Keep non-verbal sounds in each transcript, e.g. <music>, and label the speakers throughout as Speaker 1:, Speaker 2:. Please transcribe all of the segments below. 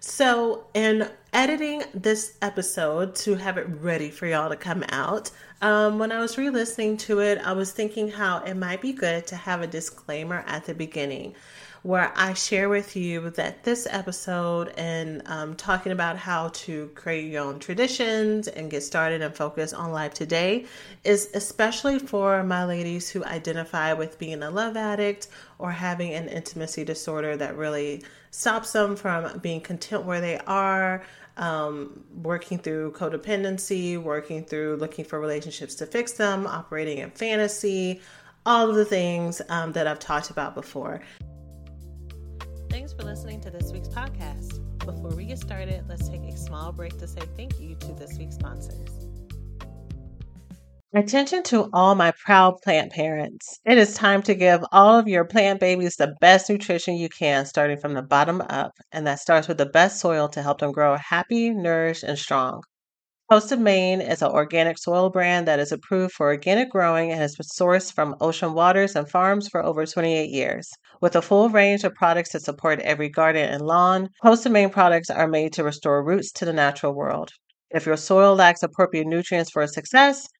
Speaker 1: So, in editing this episode to have it ready for y'all to come out, um, when I was re listening to it, I was thinking how it might be good to have a disclaimer at the beginning where I share with you that this episode and um, talking about how to create your own traditions and get started and focus on life today is especially for my ladies who identify with being a love addict or having an intimacy disorder that really stops them from being content where they are. Um, working through codependency, working through looking for relationships to fix them, operating in fantasy, all of the things um, that I've talked about before. Thanks for listening to this week's podcast. Before we get started, let's take a small break to say thank you to this week's sponsors. Attention to all my proud plant parents. It is time to give all of your plant babies the best nutrition you can, starting from the bottom up, and that starts with the best soil to help them grow happy, nourished, and strong. Of Maine is an organic soil brand that is approved for organic growing and has been sourced from ocean waters and farms for over 28 years. With a full range of products to support every garden and lawn, of Maine products are made to restore roots to the natural world. If your soil lacks appropriate nutrients for success,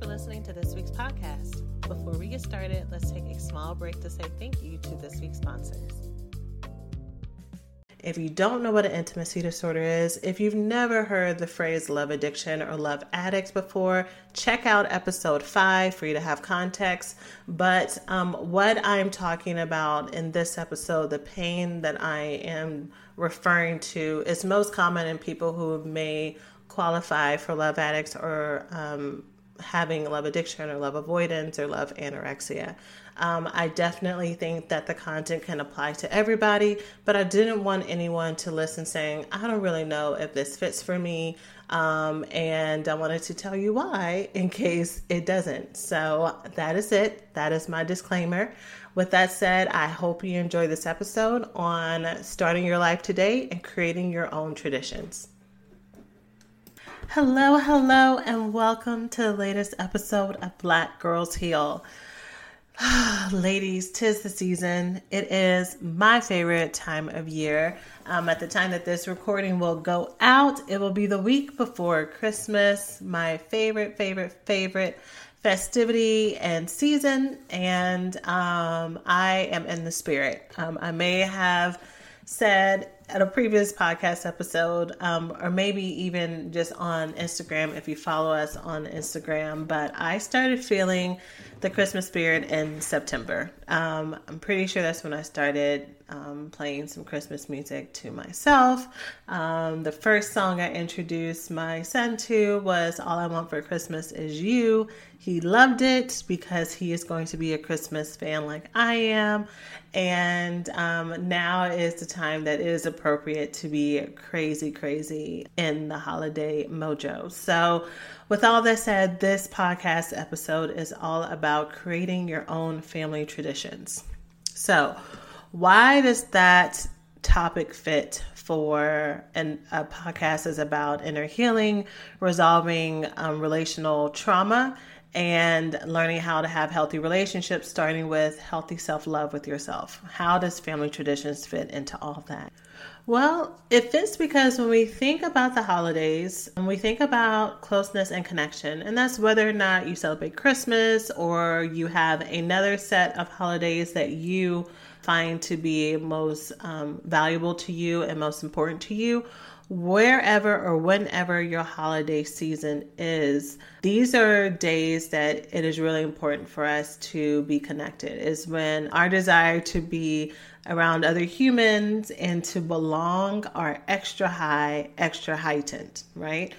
Speaker 1: For listening to this week's podcast. Before we get started, let's take a small break to say thank you to this week's sponsors. If you don't know what an intimacy disorder is, if you've never heard the phrase love addiction or love addicts before, check out episode five for you to have context. But um, what I'm talking about in this episode, the pain that I am referring to, is most common in people who may qualify for love addicts or um, having love addiction or love avoidance or love anorexia. Um, I definitely think that the content can apply to everybody, but I didn't want anyone to listen saying, I don't really know if this fits for me. Um, and I wanted to tell you why in case it doesn't. So that is it. That is my disclaimer. With that said, I hope you enjoy this episode on starting your life today and creating your own traditions. Hello, hello, and welcome to the latest episode of Black Girls Heal. <sighs> Ladies, tis the season. It is my favorite time of year. Um, at the time that this recording will go out, it will be the week before Christmas, my favorite, favorite, favorite festivity and season. And um, I am in the spirit. Um, I may have said at a previous podcast episode, um, or maybe even just on Instagram if you follow us on Instagram. But I started feeling the Christmas spirit in September. Um, I'm pretty sure that's when I started um, playing some Christmas music to myself. Um, the first song I introduced my son to was All I Want for Christmas Is You. He loved it because he is going to be a Christmas fan like I am. And um, now is the time that is appropriate to be crazy, crazy in the holiday mojo. So, with all that said, this podcast episode is all about creating your own family traditions. So, why does that topic fit for a podcast is about inner healing, resolving um, relational trauma, and learning how to have healthy relationships, starting with healthy self love with yourself. How does family traditions fit into all that? Well, it fits because when we think about the holidays, and we think about closeness and connection, and that's whether or not you celebrate Christmas or you have another set of holidays that you find to be most um, valuable to you and most important to you, wherever or whenever your holiday season is these are days that it is really important for us to be connected. Is when our desire to be around other humans and to belong are extra high extra heightened right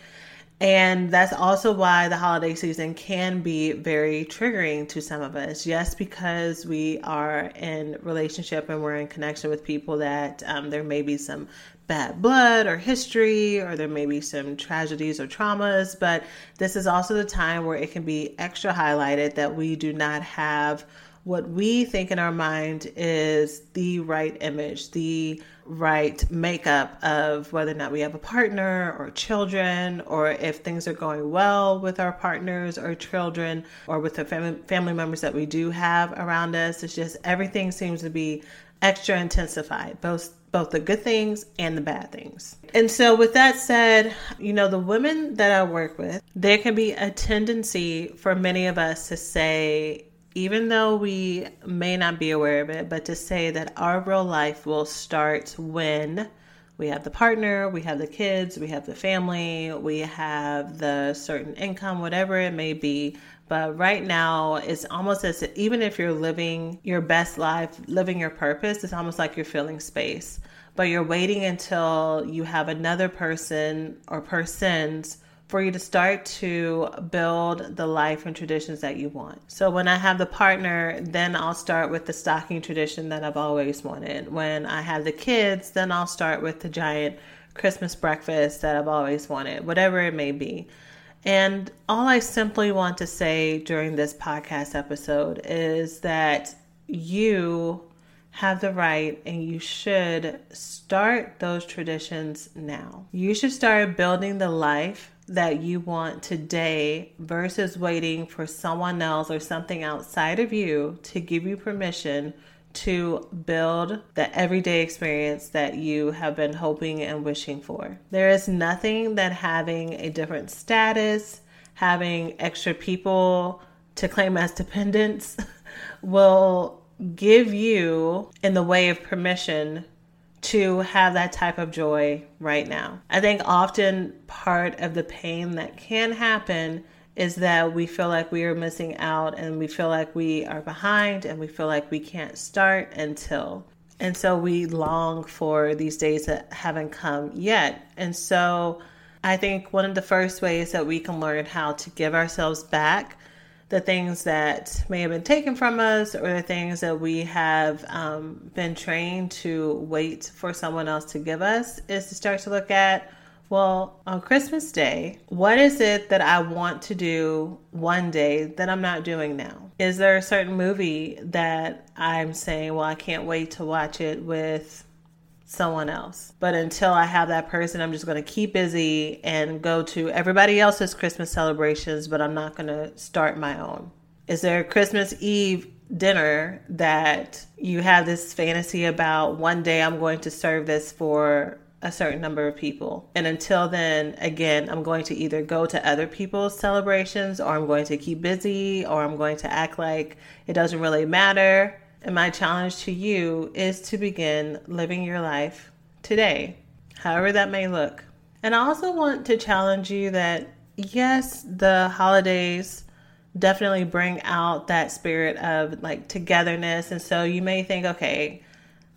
Speaker 1: and that's also why the holiday season can be very triggering to some of us. Yes, because we are in relationship and we're in connection with people that um, there may be some bad blood or history, or there may be some tragedies or traumas. But this is also the time where it can be extra highlighted that we do not have what we think in our mind is the right image, the right makeup of whether or not we have a partner or children, or if things are going well with our partners or children, or with the family, family members that we do have around us. It's just everything seems to be extra intensified, both both the good things and the bad things. And so with that said, you know, the women that I work with, there can be a tendency for many of us to say even though we may not be aware of it, but to say that our real life will start when we have the partner, we have the kids, we have the family, we have the certain income, whatever it may be. But right now, it's almost as if, even if you're living your best life, living your purpose, it's almost like you're filling space. But you're waiting until you have another person or persons for you to start to build the life and traditions that you want. So when I have the partner, then I'll start with the stocking tradition that I've always wanted. When I have the kids, then I'll start with the giant Christmas breakfast that I've always wanted, whatever it may be. And all I simply want to say during this podcast episode is that you have the right and you should start those traditions now. You should start building the life that you want today versus waiting for someone else or something outside of you to give you permission to build the everyday experience that you have been hoping and wishing for. There is nothing that having a different status, having extra people to claim as dependents <laughs> will give you in the way of permission to have that type of joy right now. I think often part of the pain that can happen is that we feel like we are missing out and we feel like we are behind and we feel like we can't start until. And so we long for these days that haven't come yet. And so I think one of the first ways that we can learn how to give ourselves back the things that may have been taken from us or the things that we have um, been trained to wait for someone else to give us is to start to look at well, on Christmas Day, what is it that I want to do one day that I'm not doing now? Is there a certain movie that I'm saying, well, I can't wait to watch it with someone else. But until I have that person, I'm just going to keep busy and go to everybody else's Christmas celebrations, but I'm not going to start my own. Is there a Christmas Eve dinner that you have this fantasy about one day I'm going to serve this for a certain number of people. And until then, again, I'm going to either go to other people's celebrations or I'm going to keep busy or I'm going to act like it doesn't really matter and my challenge to you is to begin living your life today, however that may look. And I also want to challenge you that yes, the holidays definitely bring out that spirit of like togetherness. And so you may think, okay,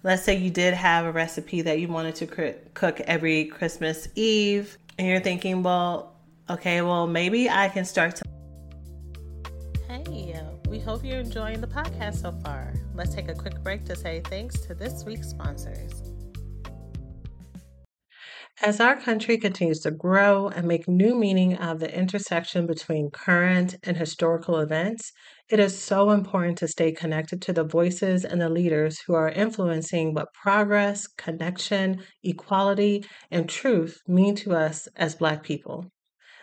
Speaker 1: let's say you did have a recipe that you wanted to cr- cook every Christmas Eve, and you're thinking, well, okay, well, maybe I can start to. Hey, we hope you're enjoying the podcast so far. Let's take a quick break to say thanks to this week's sponsors. As our country continues to grow and make new meaning of the intersection between current and historical events, it is so important to stay connected to the voices and the leaders who are influencing what progress, connection, equality, and truth mean to us as Black people.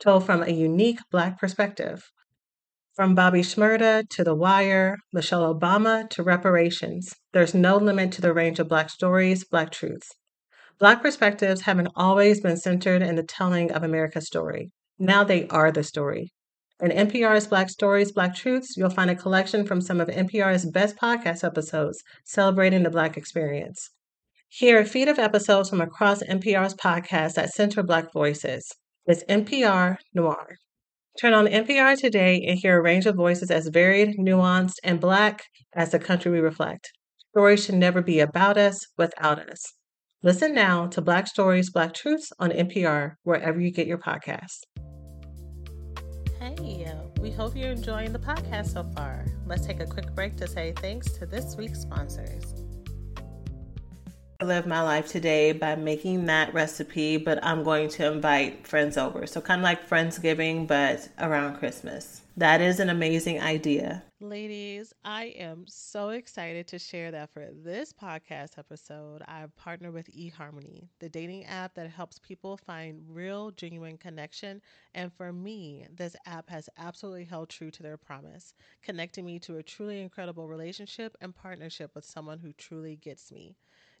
Speaker 1: told from a unique Black perspective. From Bobby Shmurda to The Wire, Michelle Obama to reparations, there's no limit to the range of Black stories, Black truths. Black perspectives haven't always been centered in the telling of America's story. Now they are the story. In NPR's Black Stories, Black Truths, you'll find a collection from some of NPR's best podcast episodes celebrating the Black experience. Hear a feed of episodes from across NPR's podcasts that center Black voices. It's NPR Noir. Turn on NPR today and hear a range of voices as varied, nuanced, and Black as the country we reflect. Stories should never be about us without us. Listen now to Black Stories, Black Truths on NPR, wherever you get your podcasts. Hey, we hope you're enjoying the podcast so far. Let's take a quick break to say thanks to this week's sponsors. Live my life today by making that recipe, but I'm going to invite friends over. So, kind of like Friendsgiving, but around Christmas. That is an amazing idea. Ladies, I am so excited to share that for this podcast episode, I've partnered with eHarmony, the dating app that helps people find real, genuine connection. And for me, this app has absolutely held true to their promise, connecting me to a truly incredible relationship and partnership with someone who truly gets me.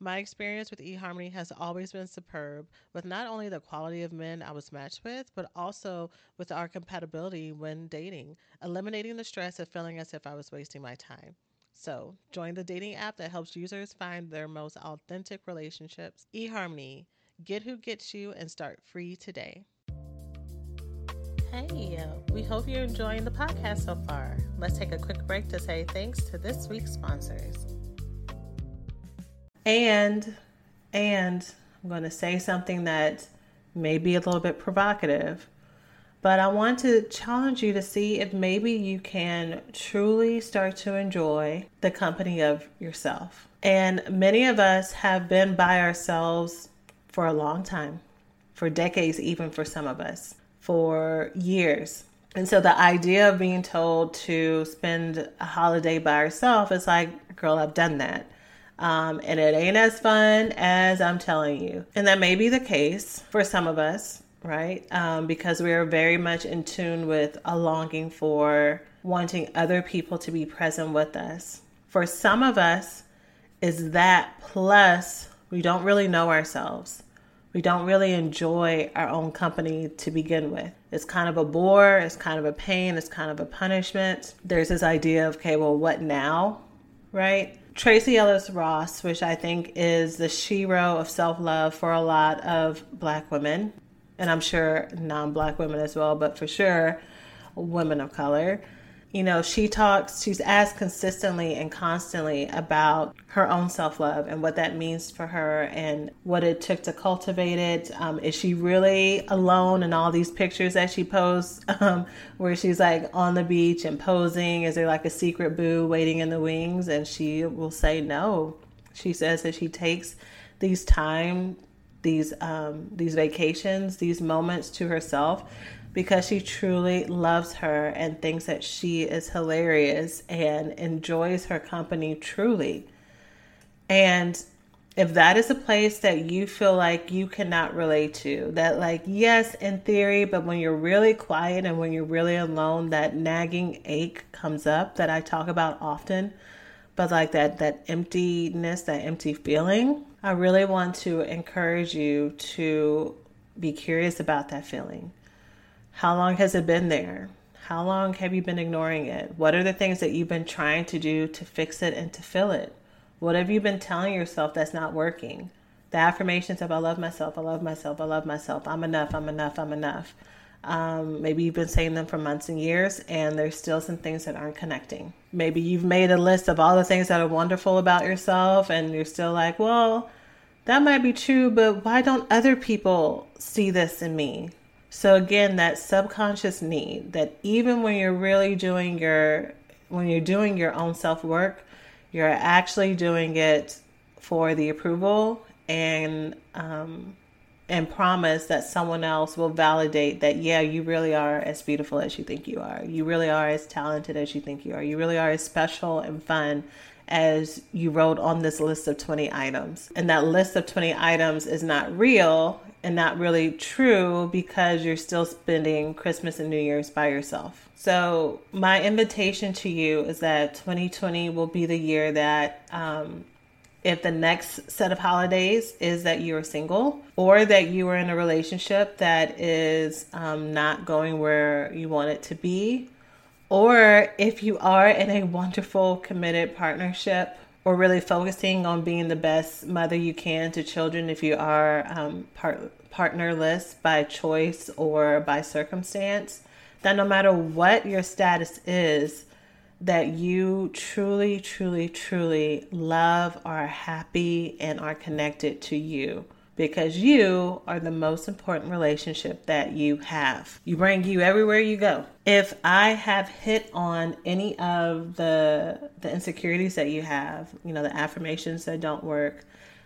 Speaker 1: My experience with eHarmony has always been superb, with not only the quality of men I was matched with, but also with our compatibility when dating, eliminating the stress of feeling as if I was wasting my time. So, join the dating app that helps users find their most authentic relationships. eHarmony, get who gets you and start free today. Hey, we hope you're enjoying the podcast so far. Let's take a quick break to say thanks to this week's sponsors. And, and I'm going to say something that may be a little bit provocative, but I want to challenge you to see if maybe you can truly start to enjoy the company of yourself. And many of us have been by ourselves for a long time, for decades, even for some of us, for years. And so the idea of being told to spend a holiday by yourself is like, girl, I've done that. Um, and it ain't as fun as I'm telling you. And that may be the case for some of us right? Um, because we are very much in tune with a longing for wanting other people to be present with us. For some of us, is that plus we don't really know ourselves. We don't really enjoy our own company to begin with. It's kind of a bore, it's kind of a pain, it's kind of a punishment. There's this idea of, okay, well, what now? Right? Tracee Ellis Ross, which I think is the shero of self love for a lot of black women, and I'm sure non black women as well, but for sure women of color. You know, she talks, she's asked consistently and constantly about her own self love and what that means for her and what it took to cultivate it. Um, is she really alone in all these pictures that she posts <laughs> um, where she's like on the beach and posing? Is there like a secret boo waiting in the wings? And she will say no. She says that she takes these time these um, these vacations, these moments to herself, because she truly loves her and thinks that she is hilarious and enjoys her company truly. And if that is a place that you feel like you cannot relate to, that, like, yes, in theory, but when you're really quiet and when you're really alone, that nagging ache comes up that I talk about often. But like that, that emptiness, that empty feeling, I really want to encourage you to be curious about that feeling. How long has it been there? How long have you been ignoring it? What are the things that you've been trying to do to fix it and to fill it? What have you been telling yourself that's not working? The affirmations of I love myself, I love myself, I love myself, I'm enough, I'm enough, I'm enough. Um, maybe you've been saying them for months and years, and there's still some things that aren't connecting. Maybe you've made a list of all the things that are wonderful about yourself, and you're still like, well, that might be true, but why don't other people see this in me? So again, that subconscious need that even when you're really doing your when you're doing your own self-work, you're actually doing it for the approval and um, and promise that someone else will validate that yeah you really are as beautiful as you think you are. You really are as talented as you think you are. You really are as special and fun as you wrote on this list of 20 items and that list of 20 items is not real and not really true because you're still spending Christmas and New Year's by yourself. So, my invitation to you is that 2020 will be the year that, um, if the next set of holidays is that you're single or that you are in a relationship that is um, not going where you want it to be, or if you are in a wonderful, committed partnership or really focusing on being the best mother you can to children if you are um, part, partnerless by choice or by circumstance, that no matter what your status is, that you truly, truly, truly love, are happy, and are connected to you because you are the most important relationship that you have. You bring you everywhere you go. If I have hit on any of the the insecurities that you have, you know, the affirmations that don't work,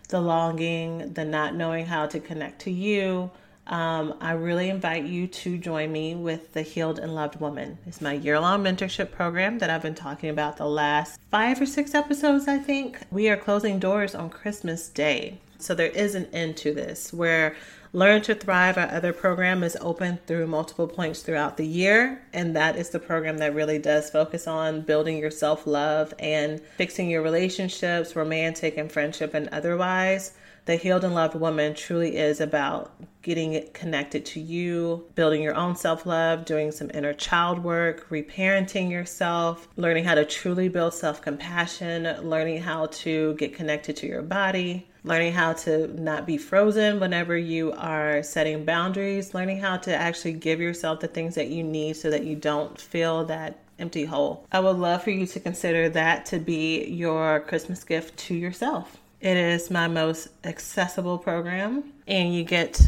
Speaker 1: the longing, the not knowing how to connect to you, um, I really invite you to join me with the Healed and Loved Woman. It's my year long mentorship program that I've been talking about the last five or six episodes, I think. We are closing doors on Christmas Day. So there is an end to this where Learn to Thrive, our other program, is open through multiple points throughout the year. And that is the program that really does focus on building your self love and fixing your relationships, romantic and friendship and otherwise. The Healed and Loved Woman truly is about getting connected to you, building your own self love, doing some inner child work, reparenting yourself, learning how to truly build self compassion, learning how to get connected to your body, learning how to not be frozen whenever you are setting boundaries, learning how to actually give yourself the things that you need so that you don't feel that empty hole. I would love for you to consider that to be your Christmas gift to yourself. It is my most accessible program, and you get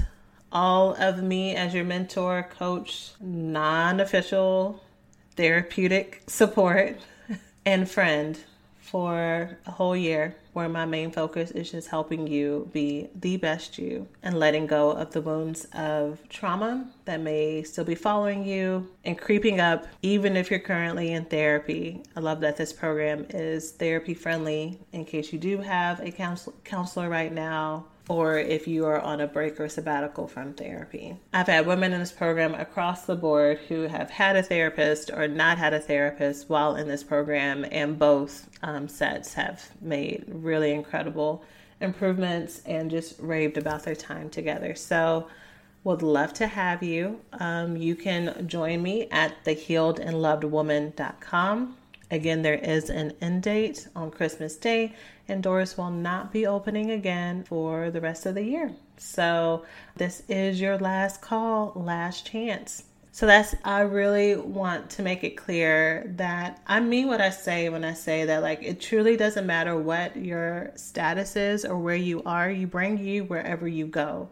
Speaker 1: all of me as your mentor, coach, non official therapeutic support, <laughs> and friend for a whole year where my main focus is just helping you be the best you and letting go of the wounds of trauma that may still be following you and creeping up, even if you're currently in therapy. I love that this program is therapy friendly in case you do have a counselor right now or if you are on a break or sabbatical from therapy. I've had women in this program across the board who have had a therapist or not had a therapist while in this program, and both um, sets have made really incredible improvements and just raved about their time together. So, would love to have you. Um, you can join me at thehealedandlovedwoman.com. Again, there is an end date on Christmas Day, and doors will not be opening again for the rest of the year. So, this is your last call, last chance. So, that's, I really want to make it clear that I mean what I say when I say that, like, it truly doesn't matter what your status is or where you are, you bring you wherever you go.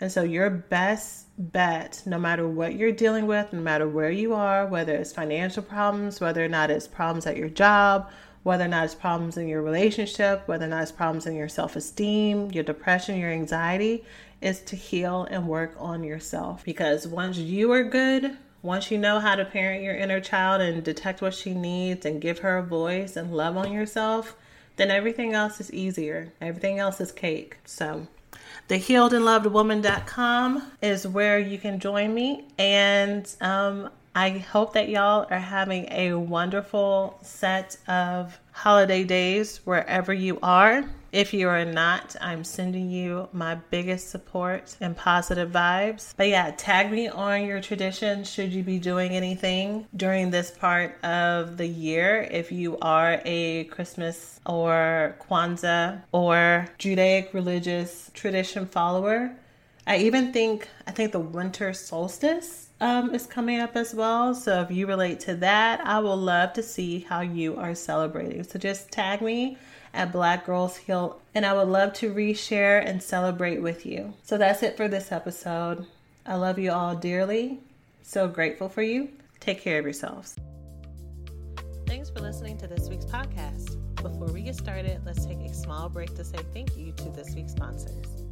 Speaker 1: And so, your best bet, no matter what you're dealing with, no matter where you are, whether it's financial problems, whether or not it's problems at your job, whether or not it's problems in your relationship, whether or not it's problems in your self esteem, your depression, your anxiety, is to heal and work on yourself. Because once you are good, once you know how to parent your inner child and detect what she needs and give her a voice and love on yourself, then everything else is easier. Everything else is cake. So, the healedandlovedwoman.com is where you can join me. And um, I hope that y'all are having a wonderful set of holiday days wherever you are. If you are not, I'm sending you my biggest support and positive vibes. But yeah, tag me on your traditions should you be doing anything during this part of the year. If you are a Christmas or Kwanzaa or Judaic religious tradition follower, I even think I think the winter solstice um, is coming up as well. So if you relate to that, I will love to see how you are celebrating. So just tag me at Black Girls Heal, and I would love to reshare and celebrate with you. So that's it for this episode. I love you all dearly. So grateful for you. Take care of yourselves. Thanks for listening to this week's podcast. Before we get started, let's take a small break to say thank you to this week's sponsors.